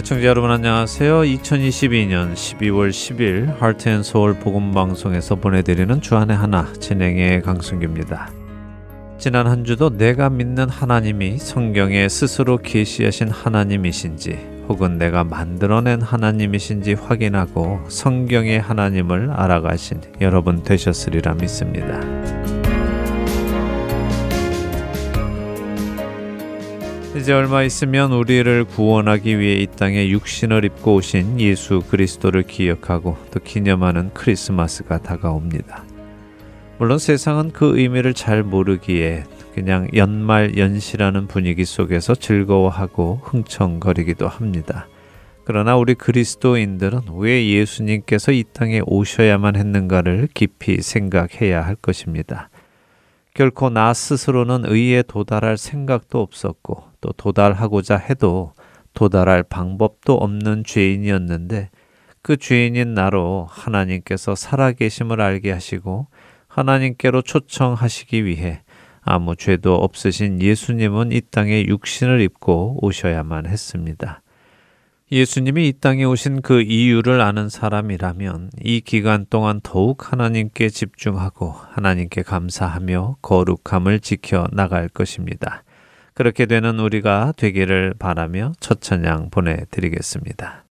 애청자 여러분 안녕하세요. 2022년 12월 10일 하트앤서울 복음방송에서 보내드리는 주안의 하나 진행의 강승규입니다. 지난 한 주도 내가 믿는 하나님이 성경에 스스로 계시하신 하나님이신지 혹은 내가 만들어낸 하나님이신지 확인하고 성경의 하나님을 알아가신 여러분 되셨으리라 믿습니다. 이제 얼마 있으면 우리를 구원하기 위해 이 땅에 육신을 입고 오신 예수 그리스도를 기억하고 또 기념하는 크리스마스가 다가옵니다. 물론 세상은 그 의미를 잘 모르기에 그냥 연말 연시라는 분위기 속에서 즐거워하고 흥청거리기도 합니다. 그러나 우리 그리스도인들은 왜 예수님께서 이 땅에 오셔야만 했는가를 깊이 생각해야 할 것입니다. 결코 나 스스로는 의에 도달할 생각도 없었고 또 도달하고자 해도 도달할 방법도 없는 죄인이었는데 그 죄인인 나로 하나님께서 살아계심을 알게 하시고 하나님께로 초청하시기 위해 아무 죄도 없으신 예수님은 이 땅에 육신을 입고 오셔야만 했습니다. 예수님이 이 땅에 오신 그 이유를 아는 사람이라면 이 기간 동안 더욱 하나님께 집중하고 하나님께 감사하며 거룩함을 지켜 나갈 것입니다. 그렇게 되는 우리가 되기를 바라며 첫 찬양 보내드리겠습니다.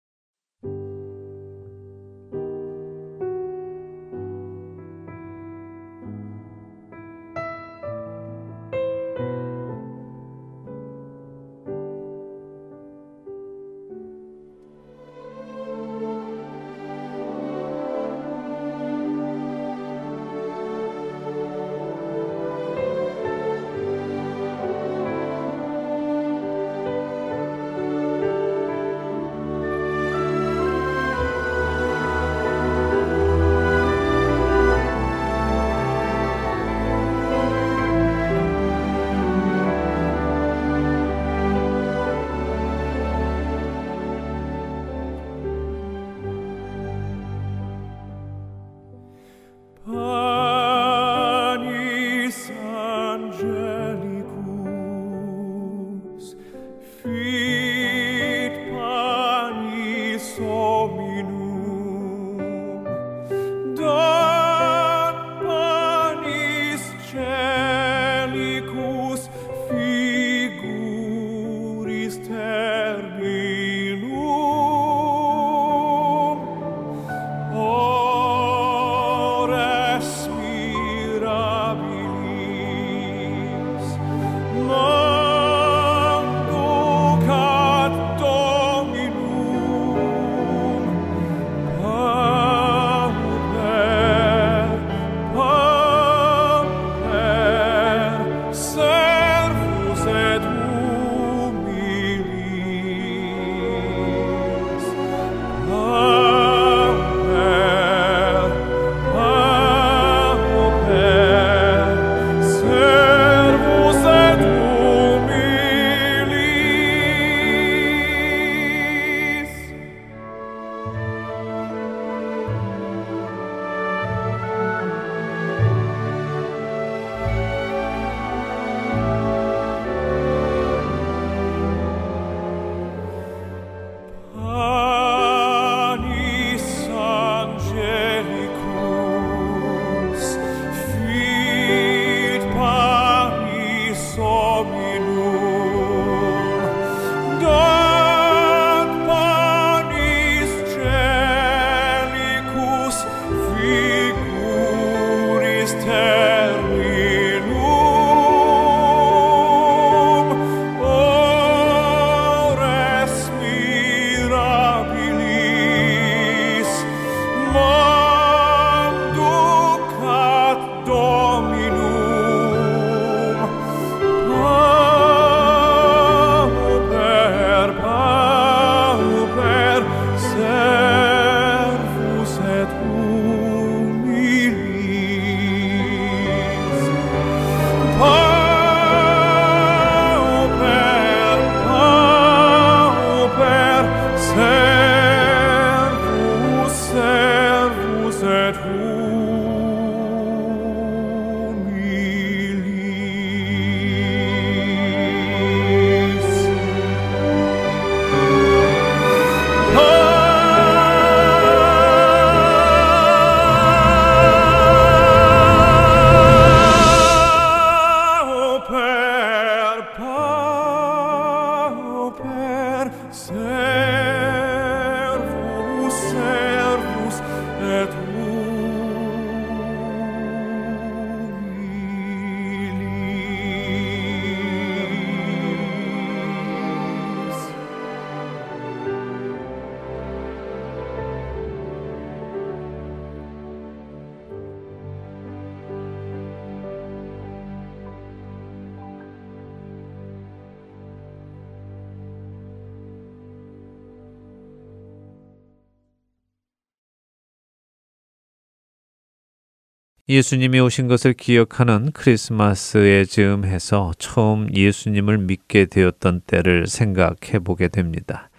예수님이 오신 것을 기억하는 크리스마스에 즈음해서 처음 예수님을 믿게 되었던 때를 생각해 보게 됩니다.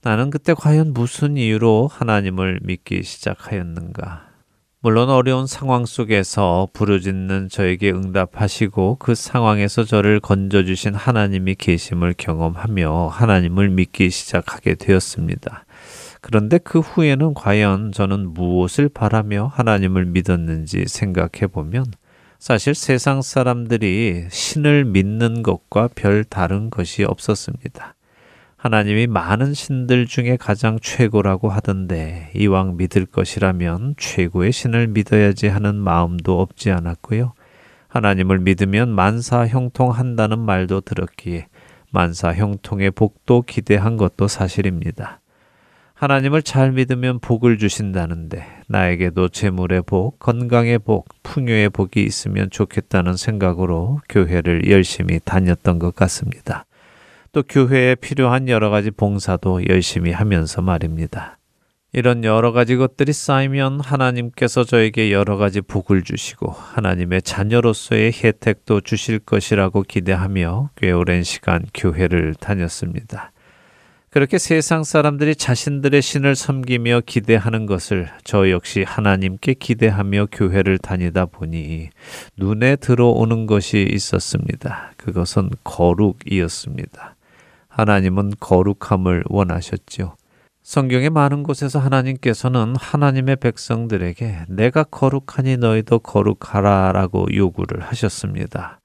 나는 그때 과연 무슨 이유로 하나님을 믿기 시작하였는가? 물론 어려운 상황 속에서 부르짖는 저에게 응답하시고 그 상황에서 저를 건져주신 하나님이 계심을 경험하며 하나님을 믿기 시작하게 되었습니다. 그런데 그 후에는 과연 저는 무엇을 바라며 하나님을 믿었는지 생각해 보면 사실 세상 사람들이 신을 믿는 것과 별 다른 것이 없었습니다. 하나님이 많은 신들 중에 가장 최고라고 하던데 이왕 믿을 것이라면 최고의 신을 믿어야지 하는 마음도 없지 않았고요. 하나님을 믿으면 만사 형통한다는 말도 들었기에 만사 형통의 복도 기대한 것도 사실입니다. 하나님을 잘 믿으면 복을 주신다는데 나에게도 재물의 복, 건강의 복, 풍요의 복이 있으면 좋겠다는 생각으로 교회를 열심히 다녔던 것 같습니다. 또 교회에 필요한 여러 가지 봉사도 열심히 하면서 말입니다. 이런 여러 가지 것들이 쌓이면 하나님께서 저에게 여러 가지 복을 주시고 하나님의 자녀로서의 혜택도 주실 것이라고 기대하며 꽤 오랜 시간 교회를 다녔습니다. 그렇게 세상 사람들이 자신들의 신을 섬기며 기대하는 것을 저 역시 하나님께 기대하며 교회를 다니다 보니 눈에 들어오는 것이 있었습니다. 그것은 거룩이었습니다. 하나님은 거룩함을 원하셨죠. 성경의 많은 곳에서 하나님께서는 하나님의 백성들에게 내가 거룩하니 너희도 거룩하라 라고 요구를 하셨습니다.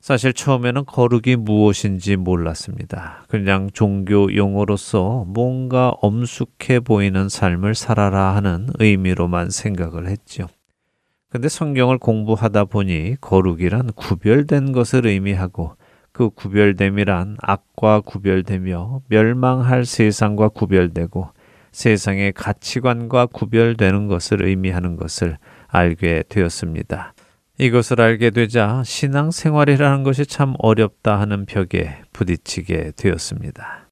사실 처음에는 거룩이 무엇인지 몰랐습니다. 그냥 종교 용어로서 뭔가 엄숙해 보이는 삶을 살아라 하는 의미로만 생각을 했죠. 근데 성경을 공부하다 보니 거룩이란 구별된 것을 의미하고 그 구별됨이란 악과 구별되며 멸망할 세상과 구별되고 세상의 가치관과 구별되는 것을 의미하는 것을 알게 되었습니다. 이것을 알게 되자 신앙생활이라는 것이 참 어렵다 하는 벽에 부딪히게 되었습니다.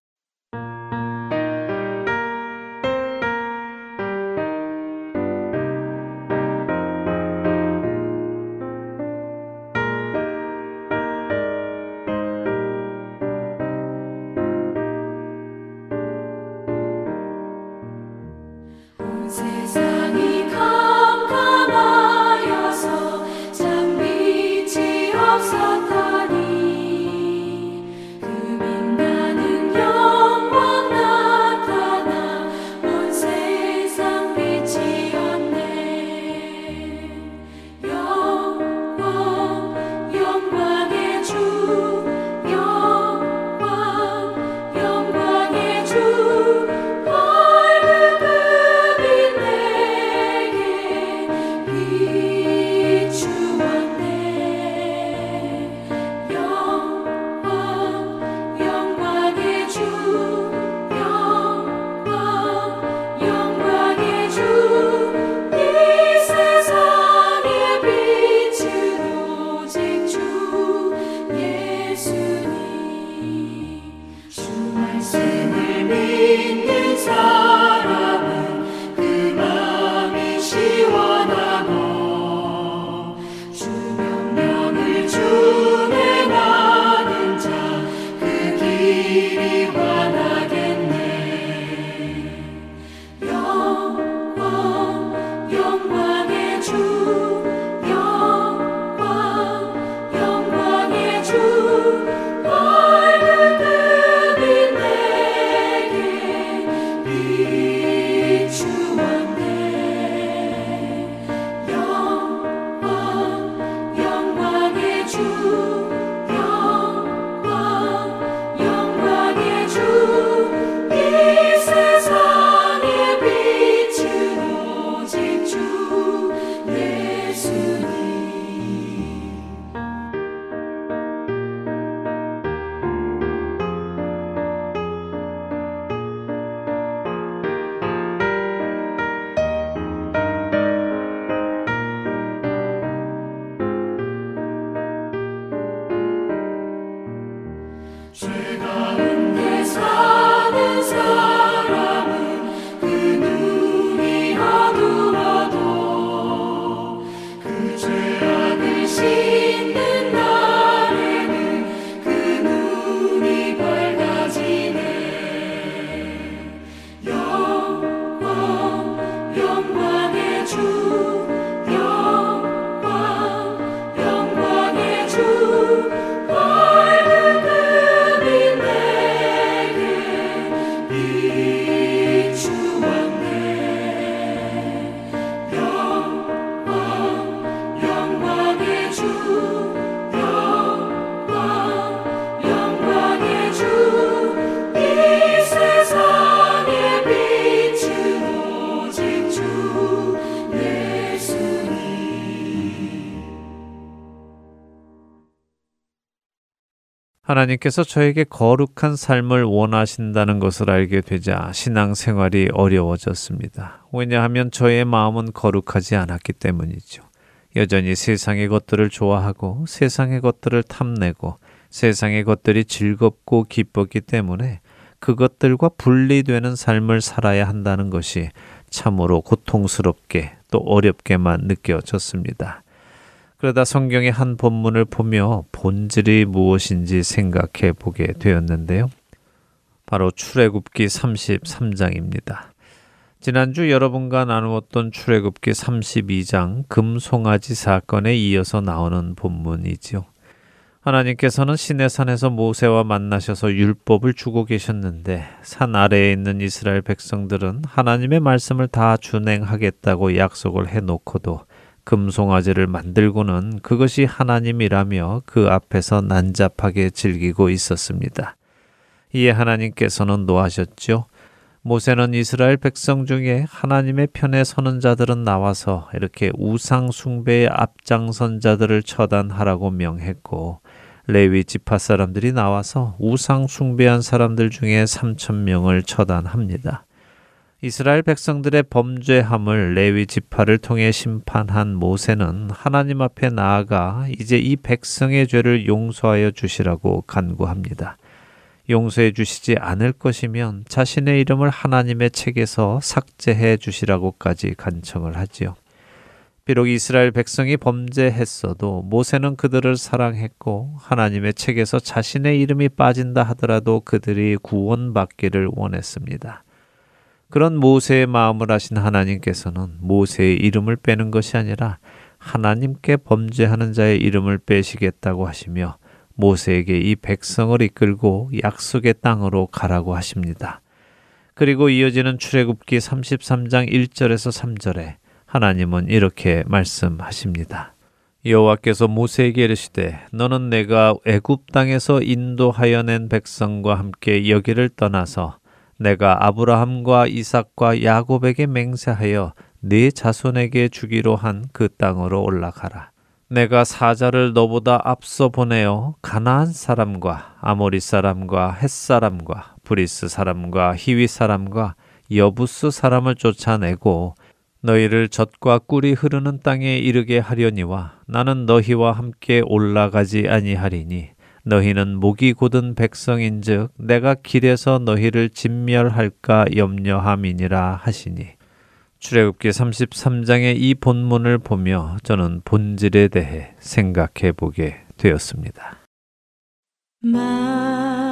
하나님께서 저에게 거룩한 삶을 원하신다는 것을 알게 되자 신앙생활이 어려워졌습니다. 왜냐하면 저의 마음은 거룩하지 않았기 때문이죠. 여전히 세상의 것들을 좋아하고 세상의 것들을 탐내고 세상의 것들이 즐겁고 기뻤기 때문에 그것들과 분리되는 삶을 살아야 한다는 것이 참으로 고통스럽게 또 어렵게만 느껴졌습니다. 그러다 성경의 한 본문을 보며 본질이 무엇인지 생각해 보게 되었는데요. 바로 출애굽기 33장입니다. 지난주 여러분과 나누었던 출애굽기 32장 금송아지 사건에 이어서 나오는 본문이지요. 하나님께서는 시내산에서 모세와 만나셔서 율법을 주고 계셨는데 산 아래에 있는 이스라엘 백성들은 하나님의 말씀을 다 준행하겠다고 약속을 해놓고도 금송아지를 만들고는 그것이 하나님이라며 그 앞에서 난잡하게 즐기고 있었습니다. 이에 하나님께서는 노하셨죠. 모세는 이스라엘 백성 중에 하나님의 편에 서는 자들은 나와서 이렇게 우상 숭배의 앞장선 자들을 처단하라고 명했고 레위 지파 사람들이 나와서 우상 숭배한 사람들 중에 3천 명을 처단합니다. 이스라엘 백성들의 범죄함을 레위 지파를 통해 심판한 모세는 하나님 앞에 나아가 이제 이 백성의 죄를 용서하여 주시라고 간구합니다. 용서해 주시지 않을 것이면 자신의 이름을 하나님의 책에서 삭제해 주시라고까지 간청을 하지요. 비록 이스라엘 백성이 범죄했어도 모세는 그들을 사랑했고 하나님의 책에서 자신의 이름이 빠진다 하더라도 그들이 구원받기를 원했습니다. 그런 모세의 마음을 하신 하나님께서는 모세의 이름을 빼는 것이 아니라 하나님께 범죄하는 자의 이름을 빼시겠다고 하시며 모세에게 이 백성을 이끌고 약속의 땅으로 가라고 하십니다. 그리고 이어지는 출애굽기 33장 1절에서 3절에 하나님은 이렇게 말씀하십니다. 여호와께서 모세에게 이르시되 너는 내가 애굽 땅에서 인도하여 낸 백성과 함께 여기를 떠나서 내가 아브라함과 이삭과 야곱에게 맹세하여 네 자손에게 주기로 한 그 땅으로 올라가라. 내가 사자를 너보다 앞서 보내어 가나안 사람과 아모리 사람과 헷 사람과 브리스 사람과 히위 사람과 여부스 사람을 쫓아내고 너희를 젖과 꿀이 흐르는 땅에 이르게 하려니와 나는 너희와 함께 올라가지 아니하리니 너희는 목이 곧은 백성인즉 내가 길에서 너희를 진멸할까 염려함이니라 하시니 출애굽기 33장의 이 본문을 보며 저는 본질에 대해 생각해 보게 되었습니다. 만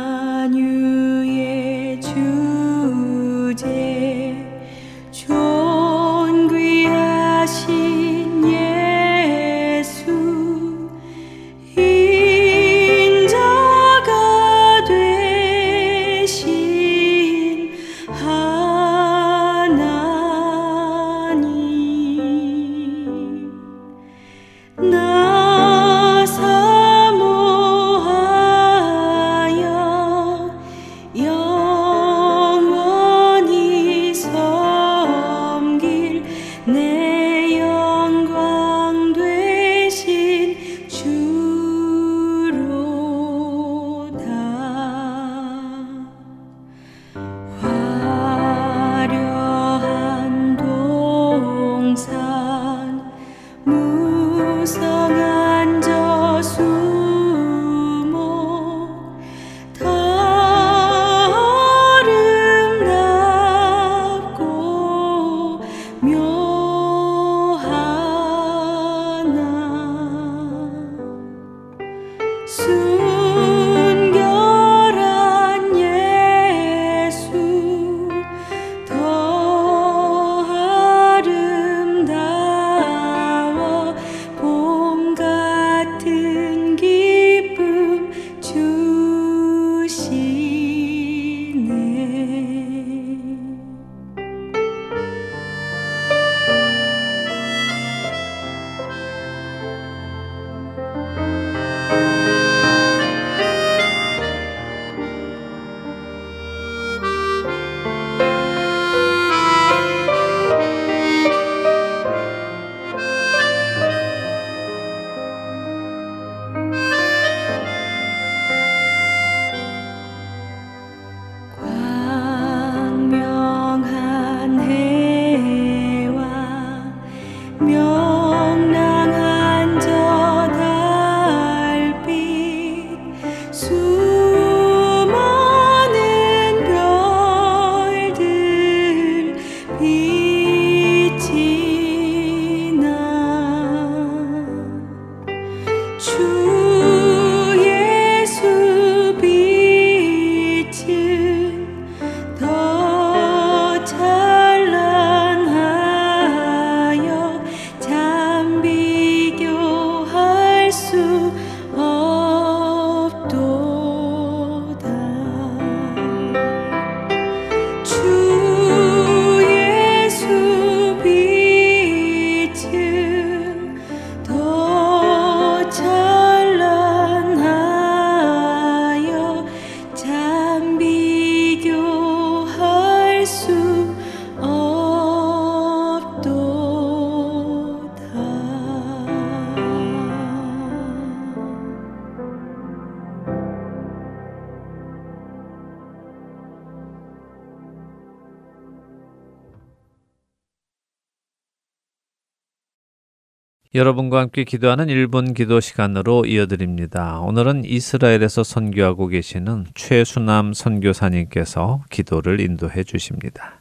여러분과 함께 기도하는 1분 기도 시간으로 이어드립니다. 오늘은 이스라엘에서 선교하고 계시는 최수남 선교사님께서 기도를 인도해 주십니다.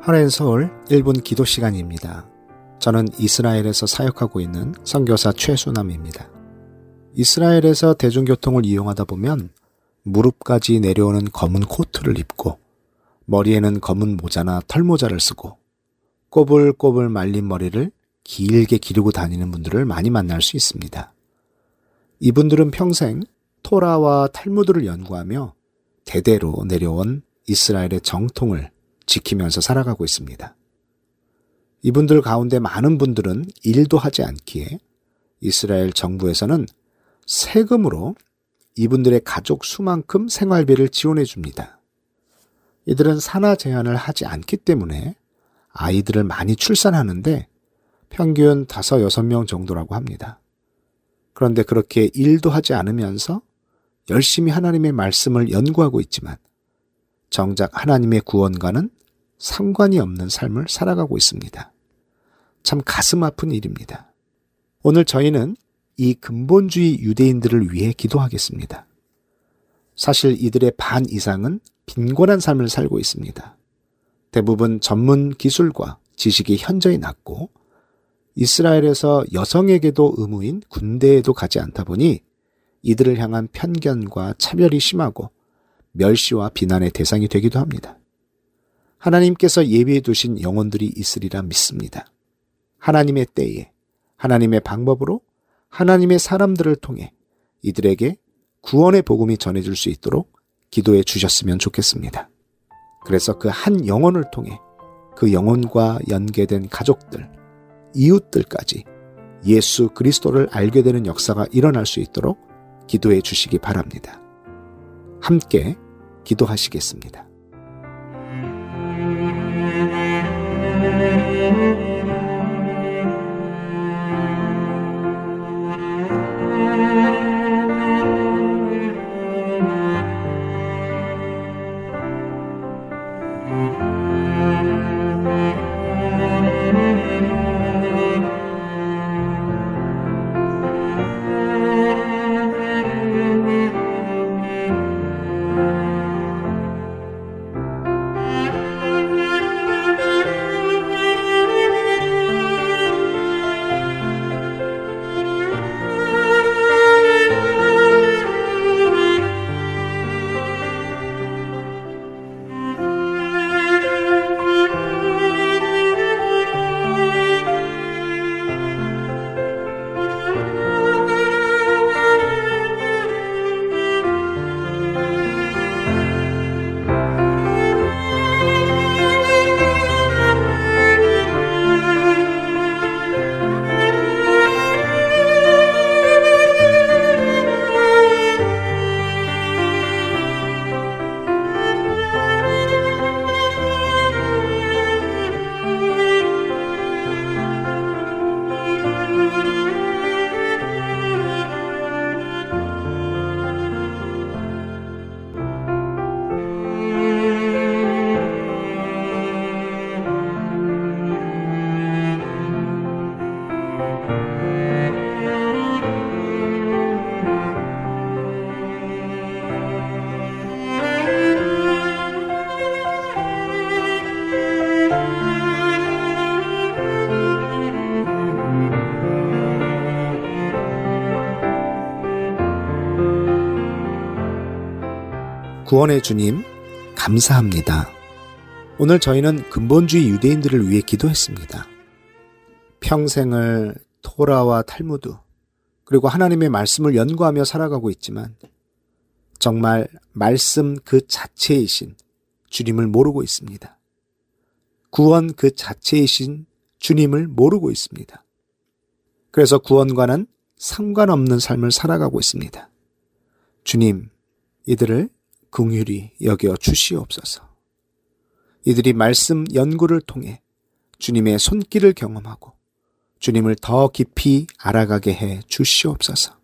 하나인 서울 1분 기도 시간입니다. 저는 이스라엘에서 사역하고 있는 선교사 최수남입니다. 이스라엘에서 대중교통을 이용하다 보면 무릎까지 내려오는 검은 코트를 입고 머리에는 검은 모자나 털모자를 쓰고 꼬불꼬불 말린 머리를 길게 기르고 다니는 분들을 많이 만날 수 있습니다. 이분들은 평생 토라와 탈무드를 연구하며 대대로 내려온 이스라엘의 정통을 지키면서 살아가고 있습니다. 이분들 가운데 많은 분들은 일도 하지 않기에 이스라엘 정부에서는 세금으로 이분들의 가족 수만큼 생활비를 지원해 줍니다. 이들은 산하 제한을 하지 않기 때문에 아이들을 많이 출산하는데 평균 5, 6명 정도라고 합니다. 그런데 그렇게 일도 하지 않으면서 열심히 하나님의 말씀을 연구하고 있지만 정작 하나님의 구원과는 상관이 없는 삶을 살아가고 있습니다. 참 가슴 아픈 일입니다. 오늘 저희는 이 근본주의 유대인들을 위해 기도하겠습니다. 사실 이들의 반 이상은 빈곤한 삶을 살고 있습니다. 대부분 전문 기술과 지식이 현저히 낮고 이스라엘에서 여성에게도 의무인 군대에도 가지 않다 보니 이들을 향한 편견과 차별이 심하고 멸시와 비난의 대상이 되기도 합니다. 하나님께서 예비해 두신 영혼들이 있으리라 믿습니다. 하나님의 때에 하나님의 방법으로 하나님의 사람들을 통해 이들에게 구원의 복음이 전해질 수 있도록 기도해 주셨으면 좋겠습니다. 그래서 그 한 영혼을 통해 그 영혼과 연계된 가족들, 이웃들까지 예수 그리스도를 알게 되는 역사가 일어날 수 있도록 기도해 주시기 바랍니다. 함께 기도하시겠습니다. 구원의 주님, 감사합니다. 오늘 저희는 근본주의 유대인들을 위해 기도했습니다. 평생을 토라와 탈무드, 그리고 하나님의 말씀을 연구하며 살아가고 있지만, 정말 말씀 그 자체이신 주님을 모르고 있습니다. 구원 그 자체이신 주님을 모르고 있습니다. 그래서 구원과는 상관없는 삶을 살아가고 있습니다. 주님, 이들을 궁휼히 여겨 주시옵소서. 이들이 말씀 연구를 통해 주님의 손길을 경험하고 주님을 더 깊이 알아가게 해 주시옵소서.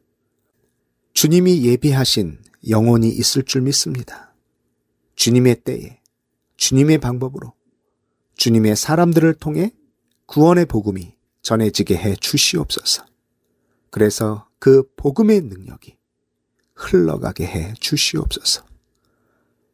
주님이 예비하신 영혼이 있을 줄 믿습니다. 주님의 때에 주님의 방법으로 주님의 사람들을 통해 구원의 복음이 전해지게 해 주시옵소서. 그래서 그 복음의 능력이 흘러가게 해 주시옵소서.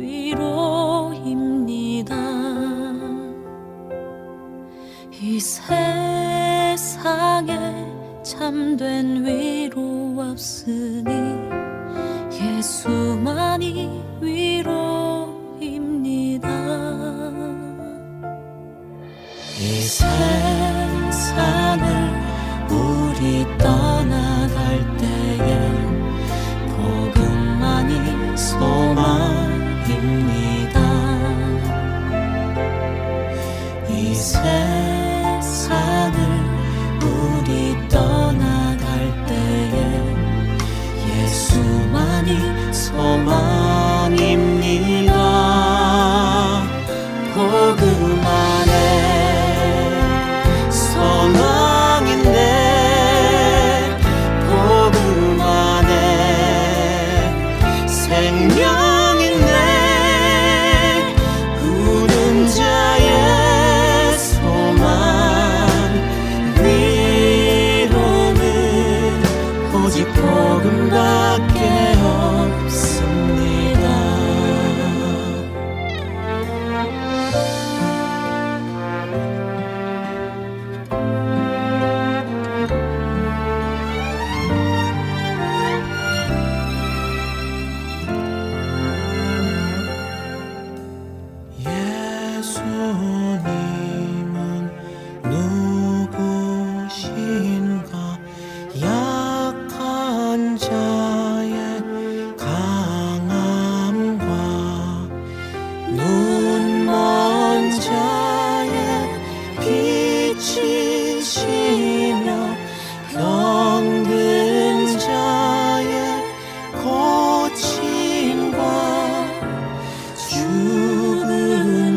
위로입니다. 이 세상에 참된 위로 없으니 예수만이 위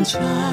家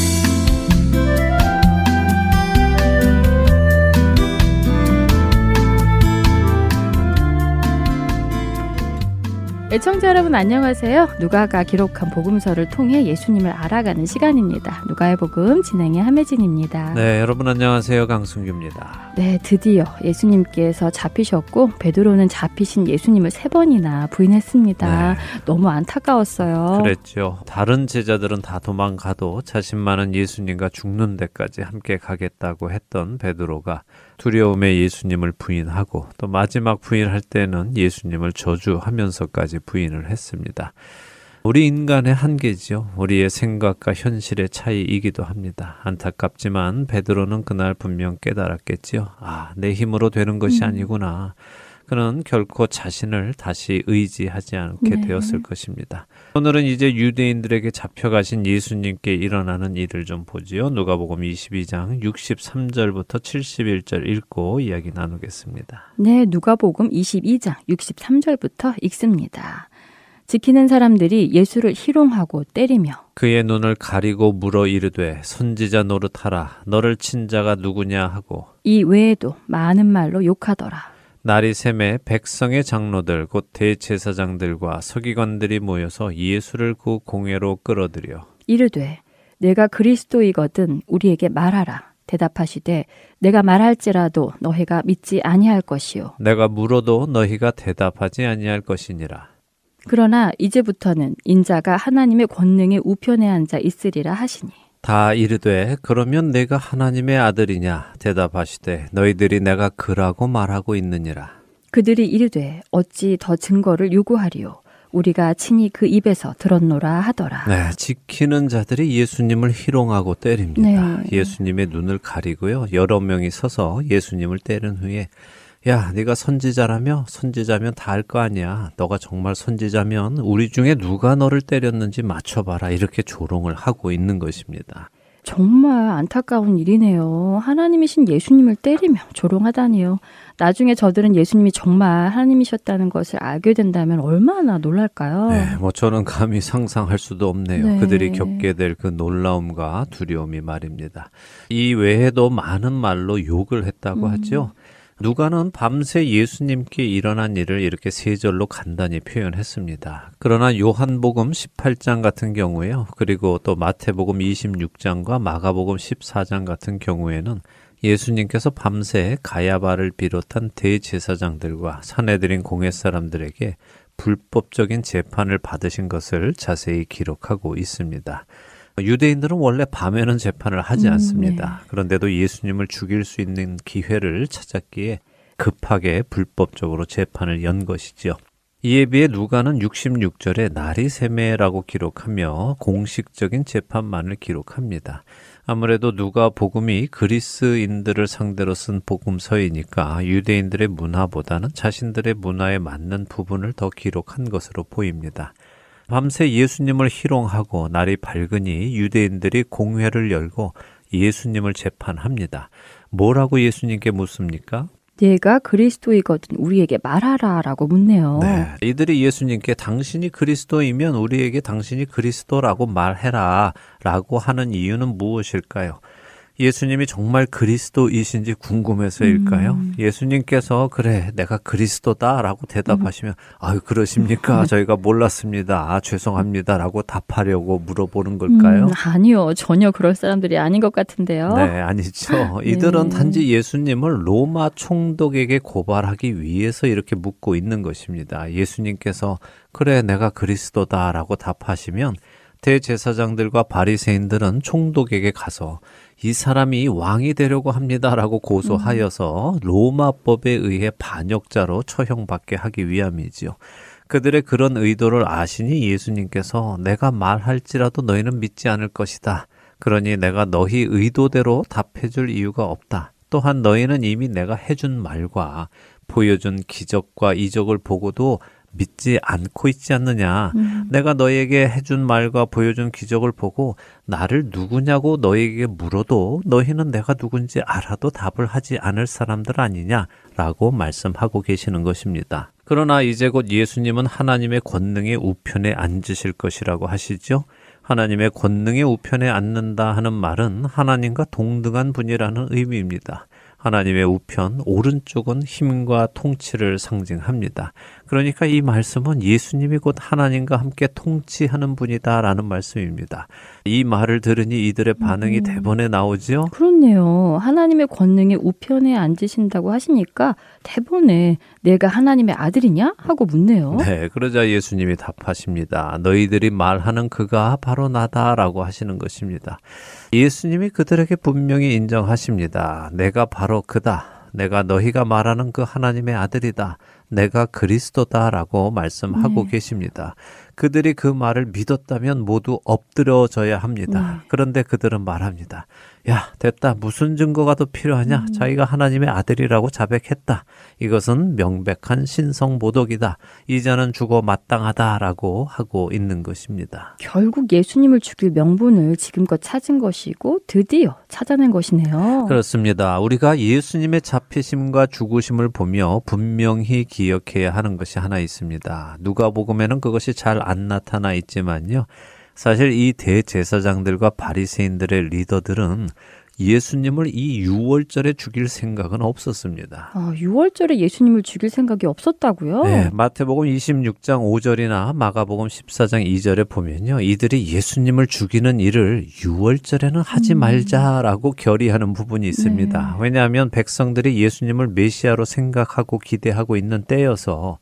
애청자 여러분 안녕하세요. 누가가 기록한 복음서를 통해 예수님을 알아가는 시간입니다. 누가의 복음 진행의 함혜진입니다. 네, 여러분 안녕하세요. 강승규입니다. 네, 드디어 예수님께서 잡히셨고 베드로는 잡히신 예수님을 세 번이나 부인했습니다. 네. 너무 안타까웠어요. 그랬죠. 다른 제자들은 다 도망가도 자신만은 예수님과 죽는 데까지 함께 가겠다고 했던 베드로가 두려움에 예수님을 부인하고 또 마지막 부인할 때는 예수님을 저주하면서까지 부인을 했습니다. 우리 인간의 한계지요. 우리의 생각과 현실의 차이이기도 합니다. 안타깝지만 베드로는 그날 분명 깨달았겠지요. 아, 내 힘으로 되는 것이 음. 아니구나. 그는 결코 자신을 다시 의지하지 않게 네. 되었을 것입니다. 오늘은 이제 유대인들에게 잡혀가신 예수님께 일어나는 일을 좀 보지요. 누가복음 22장 63절부터 71절 읽고 이야기 나누겠습니다. 네, 누가복음 22장 63절부터 읽습니다. 지키는 사람들이 예수를 희롱하고 때리며 그의 눈을 가리고 물어 이르되 선지자 노릇하라 너를 친 자가 누구냐 하고 이 외에도 많은 말로 욕하더라. 날이 샘에 백성의 장로들 곧 대제사장들과 서기관들이 모여서 예수를 그 공회로 끌어들여 이르되 내가 그리스도이거든 우리에게 말하라. 대답하시되 내가 말할지라도 너희가 믿지 아니할 것이요. 내가 물어도 너희가 대답하지 아니할 것이니라. 그러나 이제부터는 인자가 하나님의 권능의 우편에 앉아 있으리라 하시니 다 이르되 그러면 내가 하나님의 아들이냐 대답하시되 너희들이 내가 그라고 말하고 있느니라 그들이 이르되 어찌 더 증거를 요구하리요 우리가 친히 그 입에서 들었노라 하더라. 네, 지키는 자들이 예수님을 희롱하고 때립니다. 네. 예수님의 눈을 가리고요. 여러 명이 서서 예수님을 때린 후에 야, 네가 선지자라며 선지자면 다 알 거 아니야. 너가 정말 선지자면 우리 중에 누가 너를 때렸는지 맞춰봐라. 이렇게 조롱을 하고 있는 것입니다. 정말 안타까운 일이네요. 하나님이신 예수님을 때리며 조롱하다니요. 나중에 저들은 예수님이 정말 하나님이셨다는 것을 알게 된다면 얼마나 놀랄까요? 네, 뭐 저는 감히 상상할 수도 없네요. 네. 그들이 겪게 될 그 놀라움과 두려움이 말입니다. 이 외에도 많은 말로 욕을 했다고 음. 하죠. 누가는 밤새 예수님께 일어난 일을 이렇게 세 절로 간단히 표현했습니다. 그러나 요한복음 18장 같은 경우에요. 그리고 또 마태복음 26장과 마가복음 14장 같은 경우에는 예수님께서 밤새 가야바를 비롯한 대제사장들과 사내들인 공회 사람들에게 불법적인 재판을 받으신 것을 자세히 기록하고 있습니다. 유대인들은 원래 밤에는 재판을 하지 음, 않습니다. 네. 그런데도 예수님을 죽일 수 있는 기회를 찾았기에 급하게 불법적으로 재판을 연 것이지요. 이에 비해 누가는 66절에 날이 세매라고 기록하며 공식적인 재판만을 기록합니다. 아무래도 누가 복음이 그리스인들을 상대로 쓴 복음서이니까 유대인들의 문화보다는 자신들의 문화에 맞는 부분을 더 기록한 것으로 보입니다. 밤새 예수님을 희롱하고 날이 밝으니 유대인들이 공회를 열고 예수님을 재판합니다. 뭐라고 예수님께 묻습니까? 내가 그리스도이거든 우리에게 말하라라고 묻네요. 네, 이들이 예수님께 당신이 그리스도이면 우리에게 당신이 그리스도라고 말해라라고 하는 이유는 무엇일까요? 예수님이 정말 그리스도이신지 궁금해서일까요? 음. 예수님께서 그래 내가 그리스도다라고 대답하시면 아유 그러십니까? 저희가 몰랐습니다. 아, 죄송합니다라고 답하려고 물어보는 걸까요? 음, 아니요. 전혀 그럴 사람들이 아닌 것 같은데요. 네, 아니죠. 이들은 네. 단지 예수님을 로마 총독에게 고발하기 위해서 이렇게 묻고 있는 것입니다. 예수님께서 그래 내가 그리스도다라고 답하시면 대제사장들과 바리새인들은 총독에게 가서 이 사람이 왕이 되려고 합니다라고 고소하여서 로마법에 의해 반역자로 처형받게 하기 위함이지요. 그들의 그런 의도를 아시니 예수님께서 내가 말할지라도 너희는 믿지 않을 것이다. 그러니 내가 너희 의도대로 답해줄 이유가 없다. 또한 너희는 이미 내가 해준 말과 보여준 기적과 이적을 보고도 믿지 않고 있지 않느냐. 음. 내가 너희에게 해준 말과 보여준 기적을 보고 나를 누구냐고 너희에게 물어도 너희는 내가 누군지 알아도 답을 하지 않을 사람들 아니냐라고 말씀하고 계시는 것입니다. 그러나 이제 곧 예수님은 하나님의 권능의 우편에 앉으실 것이라고 하시죠. 하나님의 권능의 우편에 앉는다 하는 말은 하나님과 동등한 분이라는 의미입니다. 하나님의 우편, 오른쪽은 힘과 통치를 상징합니다. 그러니까 이 말씀은 예수님이 곧 하나님과 함께 통치하는 분이다라는 말씀입니다. 이 말을 들으니 이들의 반응이 음. 대본에 나오지요. 그렇네요. 하나님의 권능이 우편에 앉으신다고 하시니까 대본에 내가 하나님의 아들이냐? 하고 묻네요. 네, 그러자 예수님이 답하십니다. 너희들이 말하는 그가 바로 나다라고 하시는 것입니다. 예수님이 그들에게 분명히 인정하십니다. 내가 바로 그다. 내가 너희가 말하는 그 하나님의 아들이다. 내가 그리스도다라고 말씀하고 네. 계십니다. 그들이 그 말을 믿었다면 모두 엎드려져야 합니다. 네. 그런데 그들은 말합니다. 야, 됐다. 무슨 증거가 더 필요하냐? 음. 자기가 하나님의 아들이라고 자백했다. 이것은 명백한 신성 모독이다. 이자는 죽어 마땅하다라고 하고 있는 것입니다. 결국 예수님을 죽일 명분을 지금껏 찾은 것이고 드디어 찾아낸 것이네요. 그렇습니다. 우리가 예수님의 잡히심과 죽으심을 보며 분명히 기억해야 하는 것이 하나 있습니다. 누가복음에는 그것이 잘 안 나타나 있지만요. 사실 이 대제사장들과 바리새인들의 리더들은 예수님을 이 유월절에 죽일 생각은 없었습니다. 아, 6월절에 예수님을 죽일 생각이 없었다고요? 네, 마태복음 26장 5절이나 마가복음 14장 2절에 보면요. 이들이 예수님을 죽이는 일을 6월절에는 하지 음. 말자라고 결의하는 부분이 있습니다. 네. 왜냐하면 백성들이 예수님을 메시아로 생각하고 기대하고 있는 때여서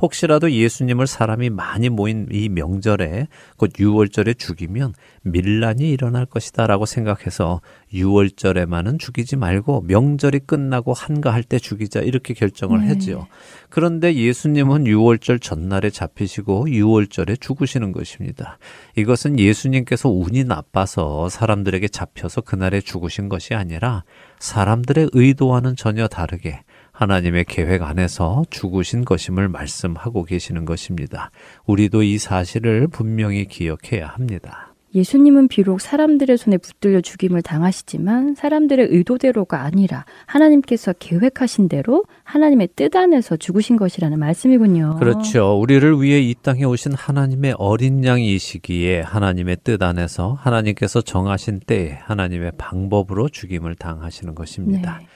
혹시라도 예수님을 사람이 많이 모인 이 명절에 곧 6월절에 죽이면 밀란이 일어날 것이다 라고 생각해서 6월절에만은 죽이지 말고 명절이 끝나고 한가할 때 죽이자 이렇게 결정을 네. 했지요. 그런데 예수님은 6월절 전날에 잡히시고 6월절에 죽으시는 것입니다. 이것은 예수님께서 운이 나빠서 사람들에게 잡혀서 그날에 죽으신 것이 아니라 사람들의 의도와는 전혀 다르게 하나님의 계획 안에서 죽으신 것임을 말씀하고 계시는 것입니다. 우리도 이 사실을 분명히 기억해야 합니다. 예수님은 비록 사람들의 손에 붙들려 죽임을 당하시지만 사람들의 의도대로가 아니라 하나님께서 계획하신 대로 하나님의 뜻 안에서 죽으신 것이라는 말씀이군요. 그렇죠. 우리를 위해 이 땅에 오신 하나님의 어린 양이시기에 하나님의 뜻 안에서 하나님께서 정하신 때에 하나님의 방법으로 죽임을 당하시는 것입니다. 네.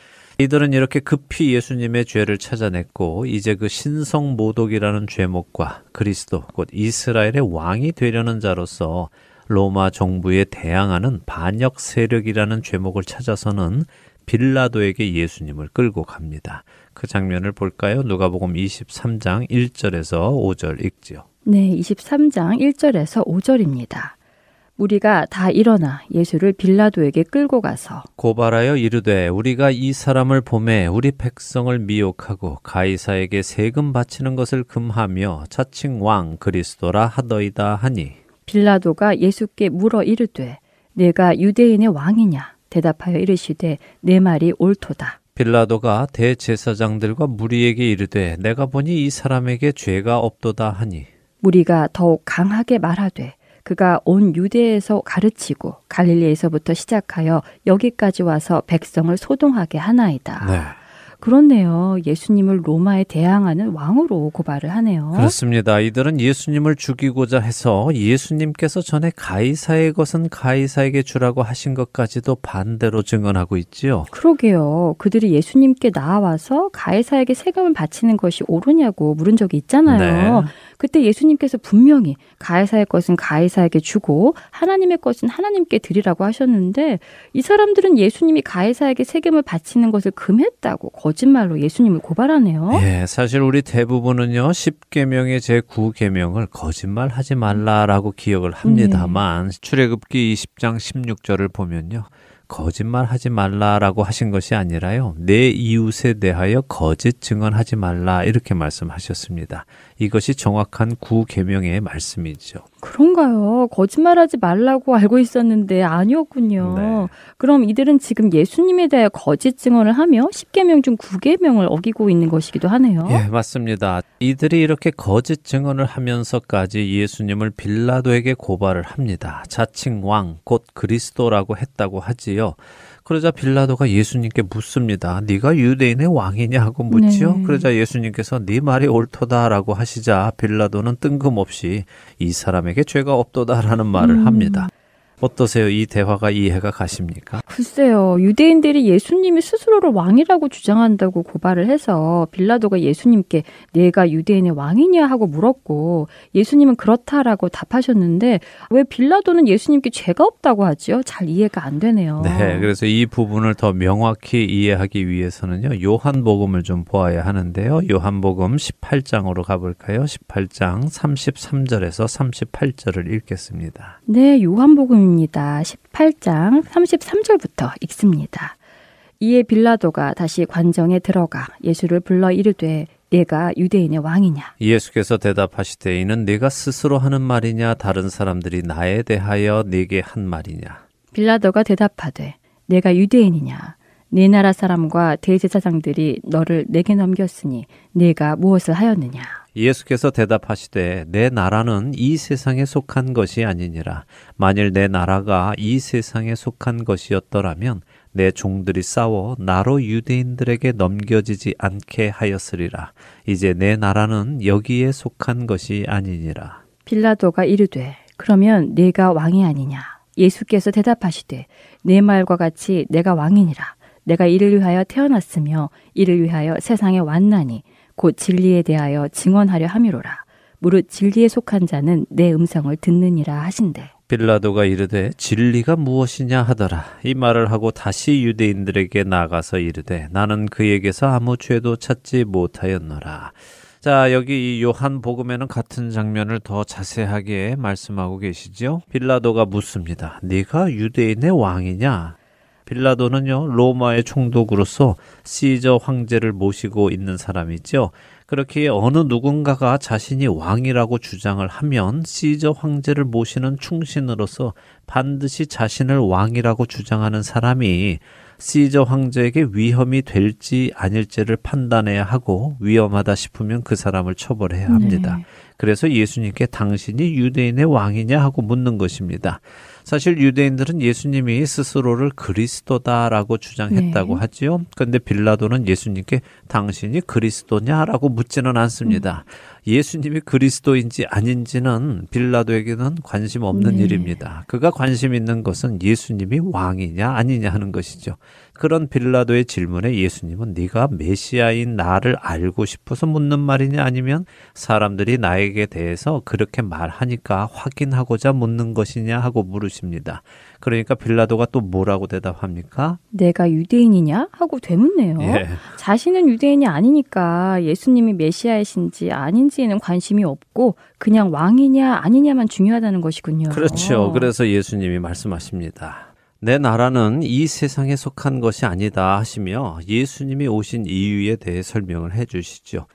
이들은 이렇게 급히 예수님의 죄를 찾아냈고 이제 그 신성 모독이라는 죄목과 그리스도 곧 이스라엘의 왕이 되려는 자로서 로마 정부에 대항하는 반역 세력이라는 죄목을 찾아서는 빌라도에게 예수님을 끌고 갑니다. 그 장면을 볼까요? 누가복음 23장 1절에서 5절 읽지요. 네, 23장 1절에서 5절입니다. 우리가 다 일어나 예수를 빌라도에게 끌고 가서 고발하여 이르되 우리가 이 사람을 보매 우리 백성을 미혹하고 가이사에게 세금 바치는 것을 금하며 자칭 왕 그리스도라 하더이다 하니. 빌라도가 예수께 물어 이르되 내가 유대인의 왕이냐? 대답하여 이르시되 내 말이 옳도다. 빌라도가 대제사장들과 무리에게 이르되 내가 보니 이 사람에게 죄가 없도다 하니. 무리가 더욱 강하게 말하되 그가 온 유대에서 가르치고 갈릴리에서부터 시작하여 여기까지 와서 백성을 소동하게 하나이다. 네. 그렇네요. 예수님을 로마에 대항하는 왕으로 고발을 하네요. 그렇습니다. 이들은 예수님을 죽이고자 해서 예수님께서 전에 가이사의 것은 가이사에게 주라고 하신 것까지도 반대로 증언하고 있지요. 그러게요. 그들이 예수님께 나와서 가이사에게 세금을 바치는 것이 옳으냐고 물은 적이 있잖아요. 네. 그때 예수님께서 분명히 가이사의 것은 가이사에게 주고 하나님의 것은 하나님께 드리라고 하셨는데 이 사람들은 예수님이 가이사에게 세금을 바치는 것을 금했다고 거짓말로 예수님을 고발하네요. 예, 사실 우리 대부분은요, 10계명의 제 9계명을 거짓말 하지 말라라고 기억을 합니다만, 출애굽기 20장 16절을 보면요. 거짓말 하지 말라라고 하신 것이 아니라요. 내 이웃에 대하여 거짓 증언하지 말라 이렇게 말씀하셨습니다. 이것이 정확한 구계명의 말씀이죠. 그런가요? 거짓말하지 말라고 알고 있었는데 아니었군요. 네. 그럼 이들은 지금 예수님에 대해 거짓 증언을 하며 10계명 중 9계명을 어기고 있는 것이기도 하네요. 예, 맞습니다. 이들이 이렇게 거짓 증언을 하면서까지 예수님을 빌라도에게 고발을 합니다. 자칭 왕, 곧 그리스도라고 했다고 하지요. 그러자 빌라도가 예수님께 묻습니다. 네가 유대인의 왕이냐 하고 묻지요. 네. 그러자 예수님께서 네 말이 옳도다라고 하시자 빌라도는 뜬금없이 이 사람에게 죄가 없도다라는 말을 음. 합니다. 어떠세요? 이 대화가 이해가 가십니까? 글쎄요, 유대인들이 예수님이 스스로를 왕이라고 주장한다고 고발을 해서 빌라도가 예수님께 내가 유대인의 왕이냐 하고 물었고 예수님은 그렇다라고 답하셨는데 왜 빌라도는 예수님께 죄가 없다고 하지요? 잘 이해가 안 되네요. 네, 그래서 이 부분을 더 명확히 이해하기 위해서는요, 요한복음을 좀 보아야 하는데요. 요한복음 18장으로 가볼까요? 18장 33절에서 38절을 읽겠습니다. 네, 요한복음 입니다. 18장 33절부터 읽습니다. 이에 빌라도가 다시 관정에 들어가 예수를 불러 이르되 내가 유대인의 왕이냐 예수께서 대답하시되 이는 네가 스스로 하는 말이냐 다른 사람들이 나에 대하여 네게 한 말이냐 빌라도가 대답하되 내가 유대인이냐 네 나라 사람과 대제사장들이 너를 내게 넘겼으니 내가 무엇을 하였느냐? 예수께서 대답하시되 내 나라는 이 세상에 속한 것이 아니니라. 만일 내 나라가 이 세상에 속한 것이었더라면 내 종들이 싸워 나로 유대인들에게 넘겨지지 않게 하였으리라. 이제 내 나라는 여기에 속한 것이 아니니라. 빌라도가 이르되 그러면 내가 왕이 아니냐? 예수께서 대답하시되 내 말과 같이 내가 왕이니라 내가 이를 위하여 태어났으며 이를 위하여 세상에 왔나니 곧 진리에 대하여 증언하려 함이로라 무릇 진리에 속한 자는 내 음성을 듣느니라 하신대 빌라도가 이르되 진리가 무엇이냐 하더라. 이 말을 하고 다시 유대인들에게 나가서 이르되 나는 그에게서 아무 죄도 찾지 못하였노라. 자, 여기 이 요한 복음에는 같은 장면을 더 자세하게 말씀하고 계시죠. 빌라도가 묻습니다. 네가 유대인의 왕이냐? 빌라도는요, 로마의 총독으로서 시저 황제를 모시고 있는 사람이죠. 그렇게 어느 누군가가 자신이 왕이라고 주장을 하면 시저 황제를 모시는 충신으로서 반드시 자신을 왕이라고 주장하는 사람이 시저 황제에게 위험이 될지 아닐지를 판단해야 하고 위험하다 싶으면 그 사람을 처벌해야 합니다. 네. 그래서 예수님께 당신이 유대인의 왕이냐 하고 묻는 것입니다. 사실 유대인들은 예수님이 스스로를 그리스도다라고 주장했다고 네. 하지요. 그런데 빌라도는 예수님께 당신이 그리스도냐라고 묻지는 않습니다. 예수님이 그리스도인지 아닌지는 빌라도에게는 관심 없는 네. 일입니다. 그가 관심 있는 것은 예수님이 왕이냐 아니냐 하는 것이죠. 그런 빌라도의 질문에 예수님은 네가 메시아인 나를 알고 싶어서 묻는 말이냐 아니면 사람들이 나에게 대해서 그렇게 말하니까 확인하고자 묻는 것이냐 하고 물으십니다. 그러니까 빌라도가 또 뭐라고 대답합니까? 내가 유대인이냐 하고 되묻네요. 예. 자신은 유대인이 아니니까 예수님이 메시아이신지 아닌지에는 관심이 없고 그냥 왕이냐 아니냐만 중요하다는 것이군요. 그렇죠. 그래서 예수님이 말씀하십니다. 내 나라는 이 세상에 속한 것이 아니다 하시며 예수님이 오신 이유에 대해 설명을 해 주시죠.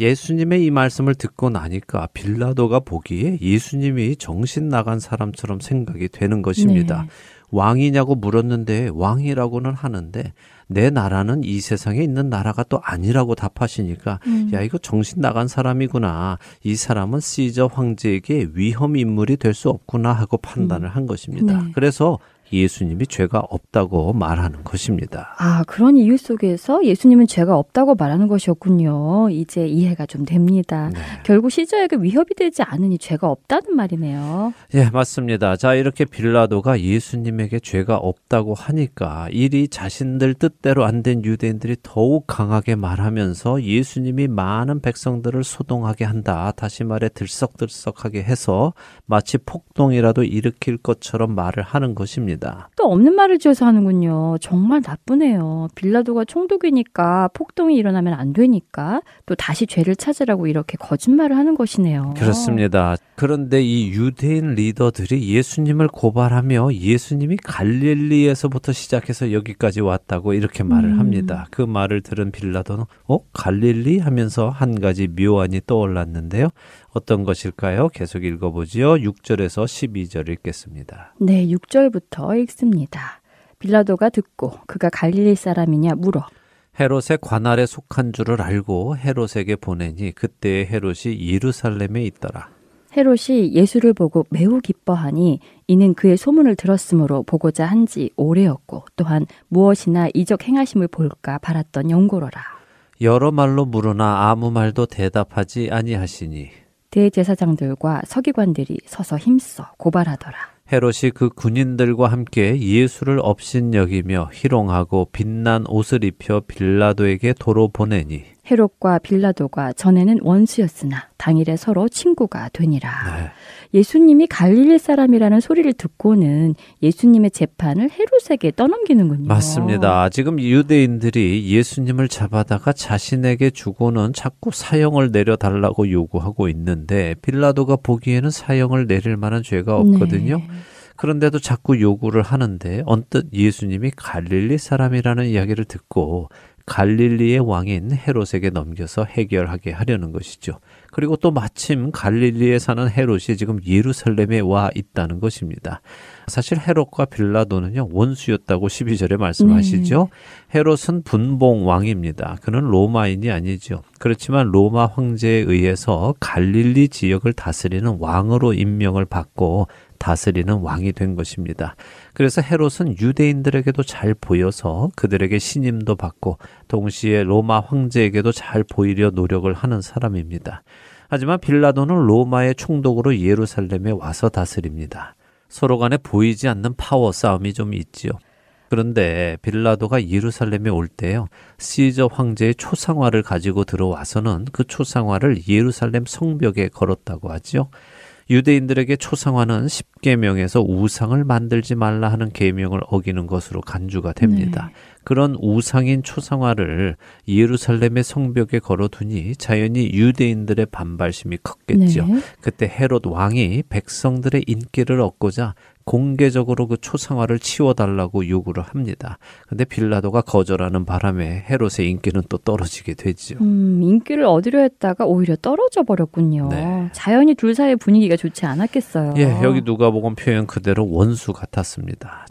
예수님의 이 말씀을 듣고 나니까 빌라도가 보기에 예수님이 정신 나간 사람처럼 생각이 되는 것입니다. 네. 왕이냐고 물었는데 왕이라고는 하는데 내 나라는 이 세상에 있는 나라가 또 아니라고 답하시니까 음. 야 이거 정신 나간 사람이구나. 이 사람은 시저 황제에게 위험 인물이 될 수 없구나 하고 판단을 한 것입니다. 네. 그래서 예수님이 죄가 없다고 말하는 것입니다. 아, 그런 이유 속에서 예수님은 죄가 없다고 말하는 것이었군요. 이제 이해가 좀 됩니다. 네. 결국 시저에게 위협이 되지 않으니 죄가 없다는 말이네요. 예, 맞습니다. 자, 이렇게 빌라도가 예수님에게 죄가 없다고 하니까 일이 자신들 뜻대로 안 된 유대인들이 더욱 강하게 말하면서 예수님이 많은 백성들을 소동하게 한다. 다시 말해 들썩들썩하게 해서 마치 폭동이라도 일으킬 것처럼 말을 하는 것입니다. 또 없는 말을 지어서 하는군요. 정말 나쁘네요. 빌라도가 총독이니까 폭동이 일어나면 안 되니까 또 다시 죄를 찾으라고 이렇게 거짓말을 하는 것이네요. 그렇습니다. 그런데 이 유대인 리더들이 예수님을 고발하며 예수님이 갈릴리에서부터 시작해서 여기까지 왔다고 이렇게 말을 음. 합니다. 그 말을 들은 빌라도는 어 갈릴리 하면서 한 가지 묘안이 떠올랐는데요. 어떤 것일까요? 계속 읽어보지요. 6절에서 12절 읽겠습니다. 네, 6절부터 읽습니다. 빌라도가 듣고 그가 갈릴리 사람이냐 물어. 헤롯의 관할에 속한 줄을 알고 헤롯에게 보내니 그때의 헤롯이 예루살렘에 있더라. 헤롯이 예수를 보고 매우 기뻐하니 이는 그의 소문을 들었으므로 보고자 한 지 오래였고 또한 무엇이나 이적 행하심을 볼까 바랐던 영고로라. 여러 말로 물으나 아무 말도 대답하지 아니하시니 대제사장들과 서기관들이 서서 힘써 고발하더라. 헤롯이 그 군인들과 함께 예수를 업신여기며 희롱하고 빛난 옷을 입혀 빌라도에게 도로 보내니 헤롯과 빌라도가 전에는 원수였으나 당일에 서로 친구가 되니라. 네. 예수님이 갈릴리 사람이라는 소리를 듣고는 예수님의 재판을 헤롯에게 떠넘기는군요. 맞습니다. 지금 유대인들이 예수님을 잡아다가 자신에게 주고는 자꾸 사형을 내려달라고 요구하고 있는데 빌라도가 보기에는 사형을 내릴 만한 죄가 없거든요. 네. 그런데도 자꾸 요구를 하는데 언뜻 예수님이 갈릴리 사람이라는 이야기를 듣고 갈릴리의 왕인 헤롯에게 넘겨서 해결하게 하려는 것이죠. 그리고 또 마침 갈릴리에 사는 헤롯이 지금 예루살렘에 와 있다는 것입니다. 사실 헤롯과 빌라도는요 원수였다고 12절에 말씀하시죠. 헤롯은 분봉 왕입니다. 그는 로마인이 아니죠. 그렇지만 로마 황제에 의해서 갈릴리 지역을 다스리는 왕으로 임명을 받고 다스리는 왕이 된 것입니다. 그래서 헤롯은 유대인들에게도 잘 보여서 그들에게 신임도 받고 동시에 로마 황제에게도 잘 보이려 노력을 하는 사람입니다. 하지만 빌라도는 로마의 총독으로 예루살렘에 와서 다스립니다. 서로 간에 보이지 않는 파워 싸움이 좀 있지요. 그런데 빌라도가 예루살렘에 올 때요. 시저 황제의 초상화를 가지고 들어와서는 그 초상화를 예루살렘 성벽에 걸었다고 하지요. 유대인들에게 초상화는 십계명에서 우상을 만들지 말라 하는 계명을 어기는 것으로 간주가 됩니다. 그런 우상인 초상화를 예루살렘의 성벽에 걸어두니 자연히 유대인들의 반발심이 컸겠죠. 네. 그때 헤롯 왕이 백성들의 인기를 얻고자 공개적으로 그 초상화를 치워달라고 요구를 합니다. 근데 빌라도가 거절하는 바람에 헤롯의 인기는 또 떨어지게 되죠. 음, 인기를 얻으려 했다가 오히려 떨어져 버렸군요. 네. 자연히 둘 사이의 분위기가 좋지 않았겠어요. 예, 여기 누가복음 표현 그대로 원수 같았습니다.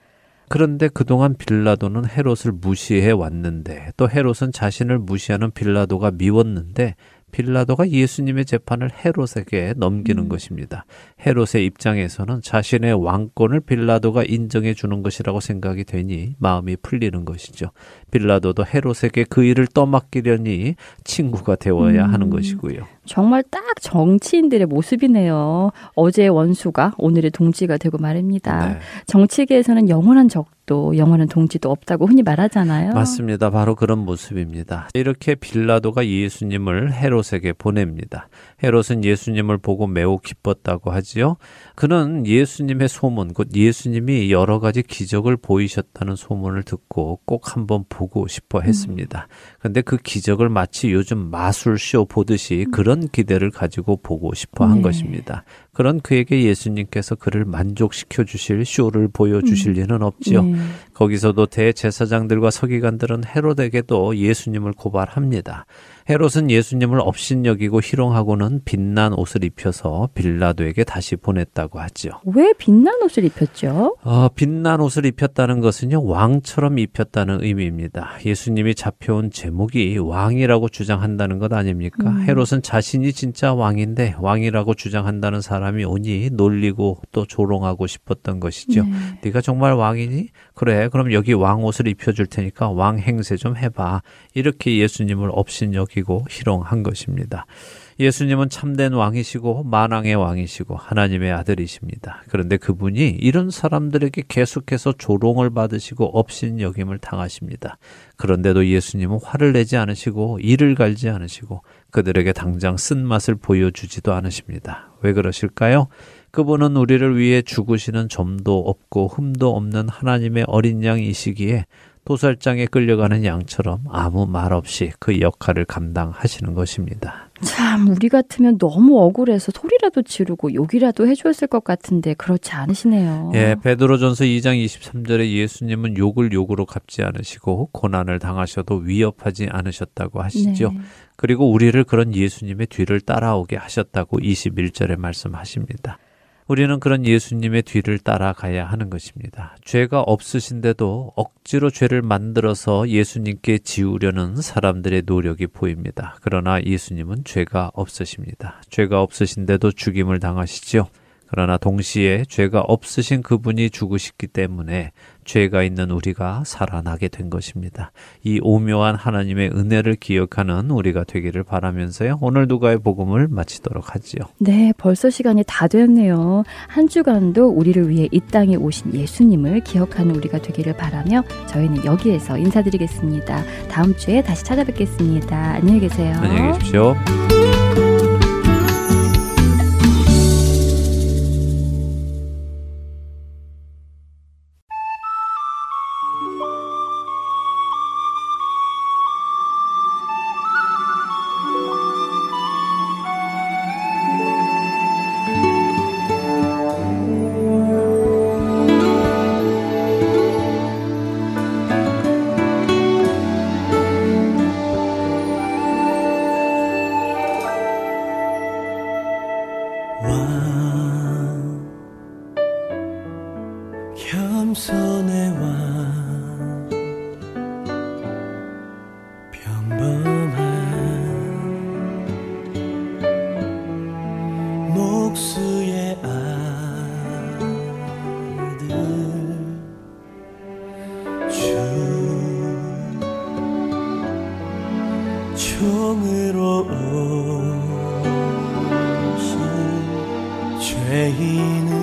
그런데 그동안 빌라도는 헤롯을 무시해 왔는데 또 헤롯은 자신을 무시하는 빌라도가 미웠는데 빌라도가 예수님의 재판을 헤롯에게 넘기는 음. 것입니다. 헤롯의 입장에서는 자신의 왕권을 빌라도가 인정해 주는 것이라고 생각이 되니 마음이 풀리는 것이죠. 빌라도도 헤롯에게 그 일을 떠맡기려니 친구가 되어야 음. 하는 것이고요. 정말 딱 정치인들의 모습이네요. 어제의 원수가 오늘의 동지가 되고 말입니다. 네. 정치계에서는 영원한 적도 영원한 동지도 없다고 흔히 말하잖아요. 맞습니다. 바로 그런 모습입니다. 이렇게 빌라도가 예수님을 헤롯에게 보냅니다. 헤롯은 예수님을 보고 매우 기뻤다고 하지요. 그는 예수님의 소문, 곧 예수님이 여러 가지 기적을 보이셨다는 소문을 듣고 꼭 한번 보고 싶어 했습니다. 근데 그 기적을 마치 요즘 마술쇼 보듯이 그런 기대를 가지고 보고 싶어 한 네. 것입니다. 그런 그에게 예수님께서 그를 만족시켜 주실 쇼를 보여 주실 리는 없지요. 네. 거기서도 대제사장들과 서기관들은 헤롯에게도 예수님을 고발합니다. 헤롯은 예수님을 업신여기고 희롱하고는 빛난 옷을 입혀서 빌라도에게 다시 보냈다고 하죠. 왜 빛난 옷을 입혔죠? 어, 빛난 옷을 입혔다는 것은요, 왕처럼 입혔다는 의미입니다. 예수님이 잡혀온 제목이 왕이라고 주장한다는 것 아닙니까? 음. 헤롯은 자신이 진짜 왕인데 왕이라고 주장한다는 사람이 사람이 오니 놀리고 또 조롱하고 싶었던 것이죠. 네. 네가 정말 왕이니? 그래. 그럼 여기 왕 옷을 입혀 줄 테니까 왕 행세 좀 해 봐. 이렇게 예수님을 업신여기고 희롱한 것입니다. 예수님은 참된 왕이시고 만왕의 왕이시고 하나님의 아들이십니다. 그런데 그분이 이런 사람들에게 계속해서 조롱을 받으시고 업신여김을 당하십니다. 그런데도 예수님은 화를 내지 않으시고 이를 갈지 않으시고 그들에게 당장 쓴맛을 보여주지도 않으십니다. 왜 그러실까요? 그분은 우리를 위해 죽으시는 점도 없고 흠도 없는 하나님의 어린 양이시기에 도살장에 끌려가는 양처럼 아무 말 없이 그 역할을 감당하시는 것입니다. 참 우리 같으면 너무 억울해서 소리라도 지르고 욕이라도 해주었을 것 같은데 그렇지 않으시네요. 예, 베드로전서 2장 23절에 예수님은 욕을 욕으로 갚지 않으시고 고난을 당하셔도 위협하지 않으셨다고 하시죠. 네. 그리고 우리를 그런 예수님의 뒤를 따라오게 하셨다고 21절에 말씀하십니다. 우리는 그런 예수님의 뒤를 따라가야 하는 것입니다. 죄가 없으신데도 억지로 죄를 만들어서 예수님께 지우려는 사람들의 노력이 보입니다. 그러나 예수님은 죄가 없으십니다. 죄가 없으신데도 죽임을 당하시죠. 그러나 동시에 죄가 없으신 그분이 죽으셨기 때문에 죄가 있는 우리가 살아나게 된 것입니다. 이 오묘한 하나님의 은혜를 기억하는 우리가 되기를 바라면서요. 오늘 누가의 복음을 마치도록 하지요. 네, 벌써 시간이 다 됐네요. 한 주간도 우리를 위해 이 땅에 오신 예수님을 기억하는 우리가 되기를 바라며 저희는 여기에서 인사드리겠습니다. 다음 주에 다시 찾아뵙겠습니다. 안녕히 계세요. 안녕히 계십시오. 죄인은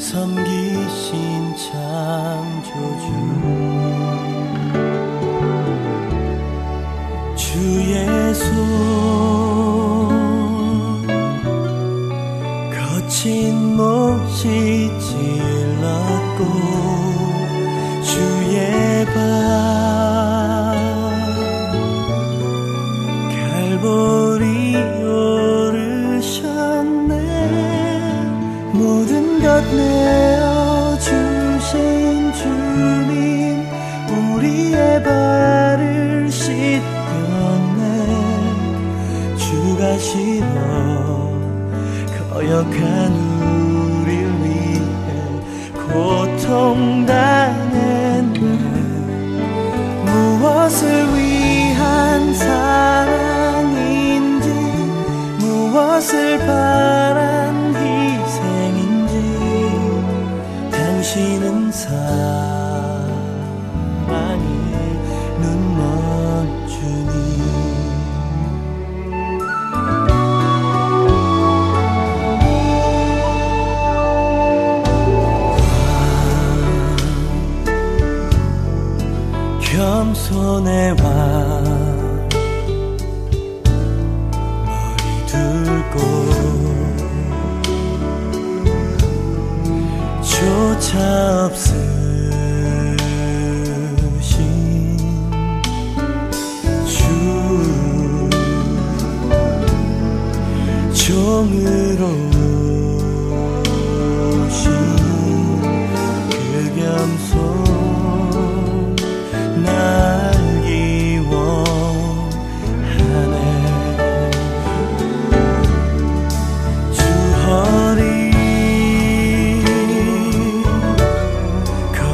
섬기신 창조주. 주의 손 거친 못이 찔렀고 거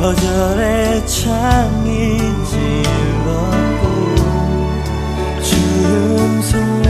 거절의 창이 찔렀고 주 음성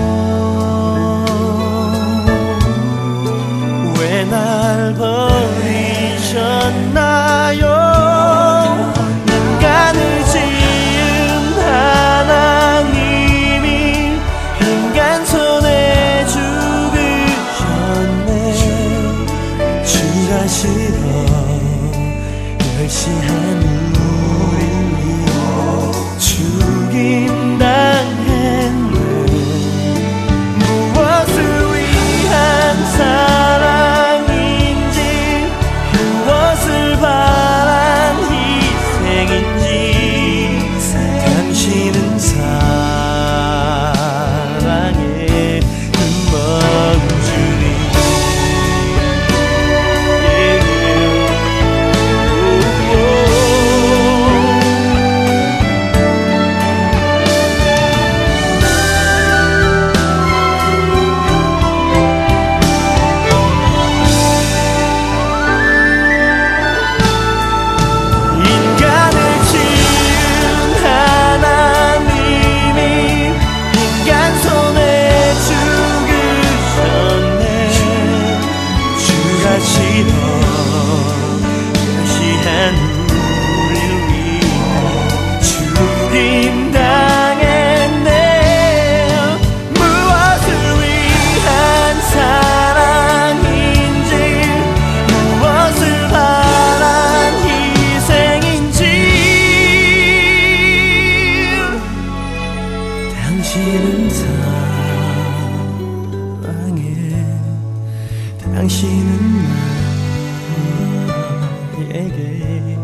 나에게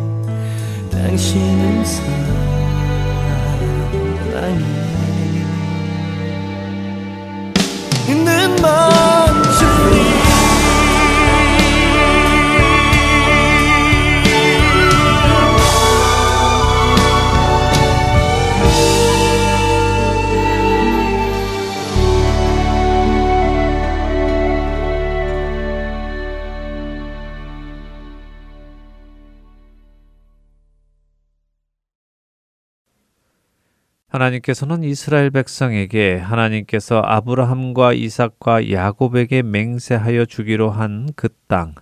당신은 사랑해 하나님께서는 이스라엘 백성에게 하나님께서 아브라함과 이삭과 야곱에게 맹세하여 주기로 한 그 땅,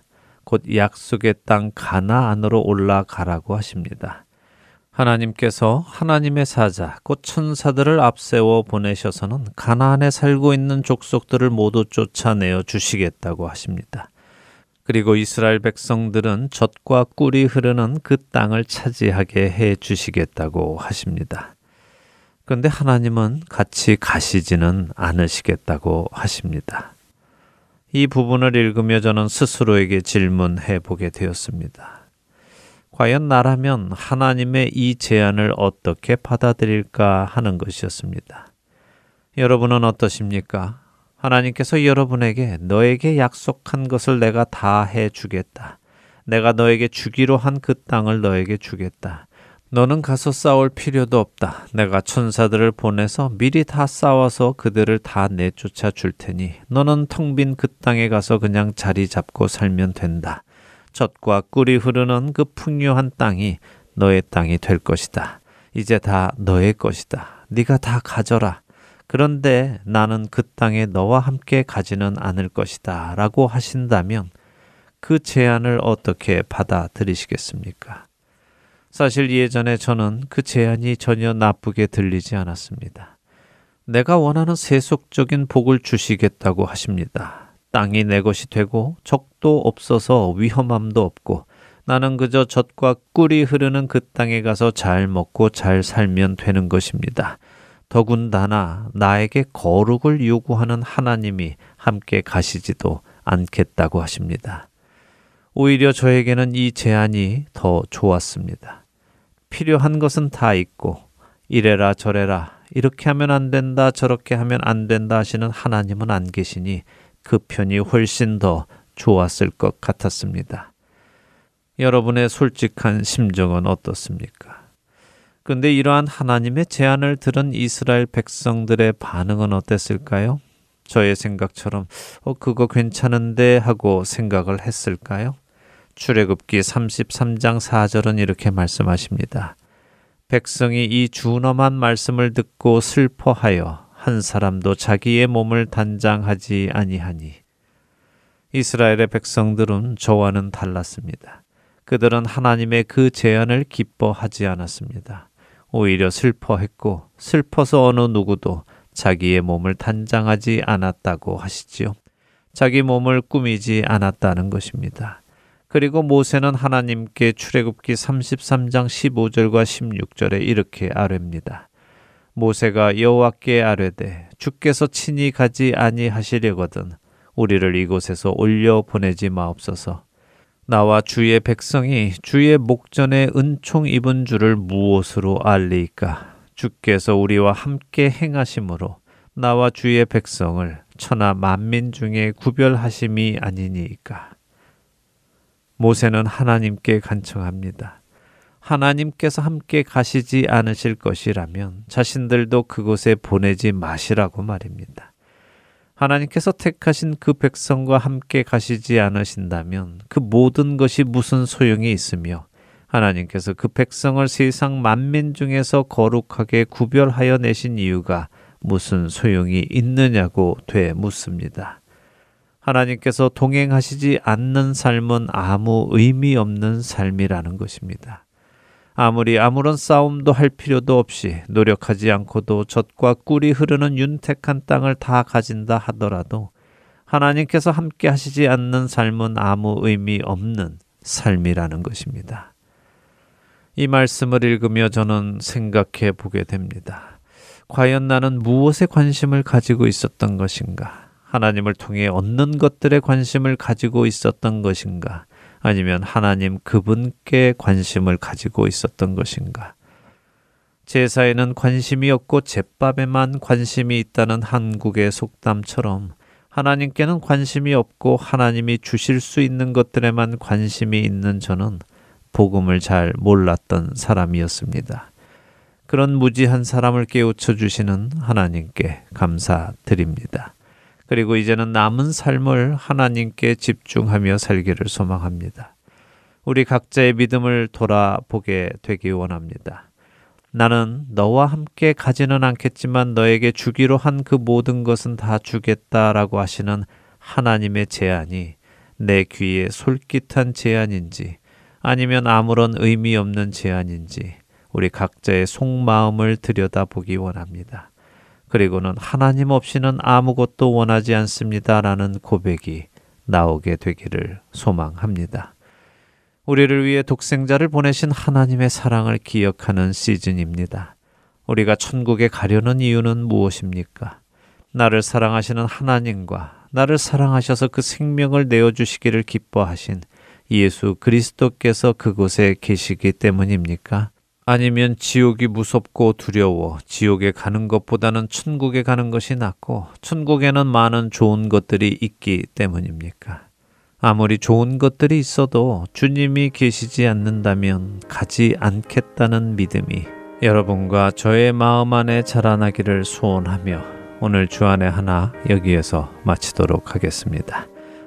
곧 약속의 땅 가나안으로 올라가라고 하십니다. 하나님께서 하나님의 사자, 곧 천사들을 앞세워 보내셔서는 가나안에 살고 있는 족속들을 모두 쫓아내어 주시겠다고 하십니다. 그리고 이스라엘 백성들은 젖과 꿀이 흐르는 그 땅을 차지하게 해 주시겠다고 하십니다. 그런데 하나님은 같이 가시지는 않으시겠다고 하십니다. 이 부분을 읽으며 저는 스스로에게 질문해 보게 되었습니다. 과연 나라면 하나님의 이 제안을 어떻게 받아들일까 하는 것이었습니다. 여러분은 어떠십니까? 하나님께서 여러분에게 너에게 약속한 것을 내가 다 해 주겠다. 내가 너에게 주기로 한 그 땅을 너에게 주겠다. 너는 가서 싸울 필요도 없다. 내가 천사들을 보내서 미리 다 싸워서 그들을 다 내쫓아 줄 테니 너는 텅 빈 그 땅에 가서 그냥 자리 잡고 살면 된다. 젖과 꿀이 흐르는 그 풍요한 땅이 너의 땅이 될 것이다. 이제 다 너의 것이다. 네가 다 가져라. 그런데 나는 그 땅에 너와 함께 가지는 않을 것이다. 라고 하신다면 그 제안을 어떻게 받아들이시겠습니까? 사실 예전에 저는 그 제안이 전혀 나쁘게 들리지 않았습니다. 내가 원하는 세속적인 복을 주시겠다고 하십니다. 땅이 내 것이 되고 적도 없어서 위험함도 없고 나는 그저 젖과 꿀이 흐르는 그 땅에 가서 잘 먹고 잘 살면 되는 것입니다. 더군다나 나에게 거룩을 요구하는 하나님이 함께 가시지도 않겠다고 하십니다. 오히려 저에게는 이 제안이 더 좋았습니다. 필요한 것은 다 있고 이래라 저래라 이렇게 하면 안 된다 저렇게 하면 안 된다 하시는 하나님은 안 계시니 그 편이 훨씬 더 좋았을 것 같았습니다. 여러분의 솔직한 심정은 어떻습니까? 근데 이러한 하나님의 제안을 들은 이스라엘 백성들의 반응은 어땠을까요? 저의 생각처럼 어 그거 괜찮은데 하고 생각을 했을까요? 출애굽기 33장 4절은 이렇게 말씀하십니다. 백성이 이 준엄한 말씀을 듣고 슬퍼하여 한 사람도 자기의 몸을 단장하지 아니하니 이스라엘의 백성들은 저와는 달랐습니다. 그들은 하나님의 그 제안을 기뻐하지 않았습니다. 오히려 슬퍼했고 슬퍼서 어느 누구도 자기의 몸을 단장하지 않았다고 하시지요. 자기 몸을 꾸미지 않았다는 것입니다. 그리고 모세는 하나님께 출애굽기 33장 15절과 16절에 이렇게 아뢰입니다. 모세가 여호와께 아뢰되 주께서 친히 가지 아니하시려거든 우리를 이곳에서 올려 보내지 마옵소서. 나와 주의 백성이 주의 목전에 은총 입은 줄을 무엇으로 알리이까? 주께서 우리와 함께 행하심으로 나와 주의 백성을 천하 만민 중에 구별하심이 아니니이까. 모세는 하나님께 간청합니다. 하나님께서 함께 가시지 않으실 것이라면 자신들도 그곳에 보내지 마시라고 말입니다. 하나님께서 택하신 그 백성과 함께 가시지 않으신다면 그 모든 것이 무슨 소용이 있으며 하나님께서 그 백성을 세상 만민 중에서 거룩하게 구별하여 내신 이유가 무슨 소용이 있느냐고 되 묻습니다. 하나님께서 동행하시지 않는 삶은 아무 의미 없는 삶이라는 것입니다. 아무리 아무런 싸움도 할 필요도 없이 노력하지 않고도 젖과 꿀이 흐르는 윤택한 땅을 다 가진다 하더라도 하나님께서 함께 하시지 않는 삶은 아무 의미 없는 삶이라는 것입니다. 이 말씀을 읽으며 저는 생각해 보게 됩니다. 과연 나는 무엇에 관심을 가지고 있었던 것인가? 하나님을 통해 얻는 것들에 관심을 가지고 있었던 것인가? 아니면 하나님 그분께 관심을 가지고 있었던 것인가? 제사에는 관심이 없고 제밥에만 관심이 있다는 한국의 속담처럼 하나님께는 관심이 없고 하나님이 주실 수 있는 것들에만 관심이 있는 저는 복음을 잘 몰랐던 사람이었습니다. 그런 무지한 사람을 깨우쳐 주시는 하나님께 감사드립니다. 그리고 이제는 남은 삶을 하나님께 집중하며 살기를 소망합니다. 우리 각자의 믿음을 돌아보게 되기 원합니다. 나는 너와 함께 가지는 않겠지만 너에게 주기로 한 그 모든 것은 다 주겠다라고 하시는 하나님의 제안이 내 귀에 솔깃한 제안인지 아니면 아무런 의미 없는 제안인지 우리 각자의 속마음을 들여다보기 원합니다. 그리고는 하나님 없이는 아무것도 원하지 않습니다라는 고백이 나오게 되기를 소망합니다. 우리를 위해 독생자를 보내신 하나님의 사랑을 기억하는 시즌입니다. 우리가 천국에 가려는 이유는 무엇입니까? 나를 사랑하시는 하나님과 나를 사랑하셔서 그 생명을 내어주시기를 기뻐하신 예수 그리스도께서 그곳에 계시기 때문입니까? 아니면 지옥이 무섭고 두려워 지옥에 가는 것보다는 천국에 가는 것이 낫고 천국에는 많은 좋은 것들이 있기 때문입니까? 아무리 좋은 것들이 있어도 주님이 계시지 않는다면 가지 않겠다는 믿음이 여러분과 저의 마음 안에 자라나기를 소원하며 오늘 주안의 하나 여기에서 마치도록 하겠습니다.